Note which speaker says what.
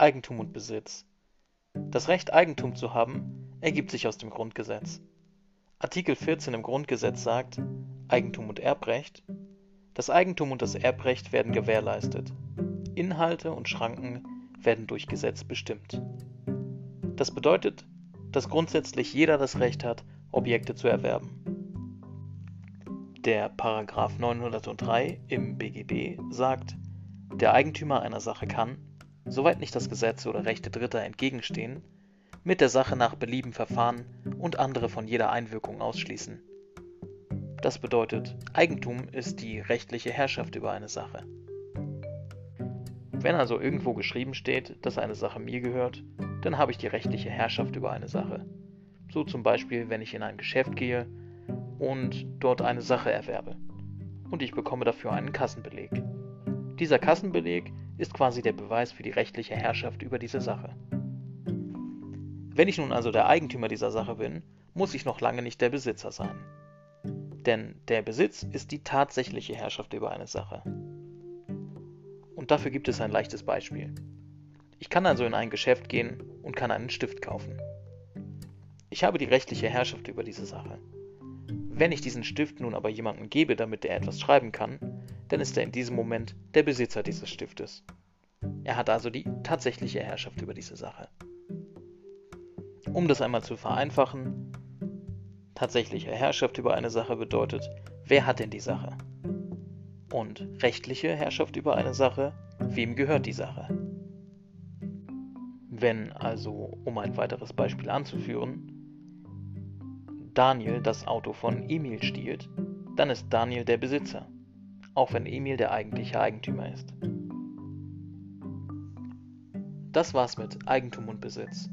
Speaker 1: Eigentum und Besitz. Das Recht, Eigentum zu haben, ergibt sich aus dem Grundgesetz. Artikel 14 im Grundgesetz sagt, Eigentum und Erbrecht, das Eigentum und das Erbrecht werden gewährleistet. Inhalte und Schranken werden durch Gesetz bestimmt. Das bedeutet, dass grundsätzlich jeder das Recht hat, Objekte zu erwerben. Der Paragraph 903 im BGB sagt, der Eigentümer einer Sache kann, soweit nicht das Gesetz oder Rechte Dritter entgegenstehen, mit der Sache nach Belieben verfahren und andere von jeder Einwirkung ausschließen. Das bedeutet, Eigentum ist die rechtliche Herrschaft über eine Sache. Wenn also irgendwo geschrieben steht, dass eine Sache mir gehört, dann habe ich die rechtliche Herrschaft über eine Sache. So zum Beispiel, wenn ich in ein Geschäft gehe und dort eine Sache erwerbe. Und ich bekomme dafür einen Kassenbeleg. Dieser Kassenbeleg ist quasi der Beweis für die rechtliche Herrschaft über diese Sache. Wenn ich nun also der Eigentümer dieser Sache bin, muss ich noch lange nicht der Besitzer sein. Denn der Besitz ist die tatsächliche Herrschaft über eine Sache. Und dafür gibt es ein leichtes Beispiel. Ich kann also in ein Geschäft gehen und kann einen Stift kaufen. Ich habe die rechtliche Herrschaft über diese Sache. Wenn ich diesen Stift nun aber jemandem gebe, damit er etwas schreiben kann, dann ist er in diesem Moment der Besitzer dieses Stiftes. Er hat also die tatsächliche Herrschaft über diese Sache. Um das einmal zu vereinfachen, tatsächliche Herrschaft über eine Sache bedeutet, wer hat denn die Sache? Und rechtliche Herrschaft über eine Sache, wem gehört die Sache? Wenn also, um ein weiteres Beispiel anzuführen, Daniel das Auto von Emil stiehlt, dann ist Daniel der Besitzer, auch wenn Emil der eigentliche Eigentümer ist. Das war's mit Eigentum und Besitz.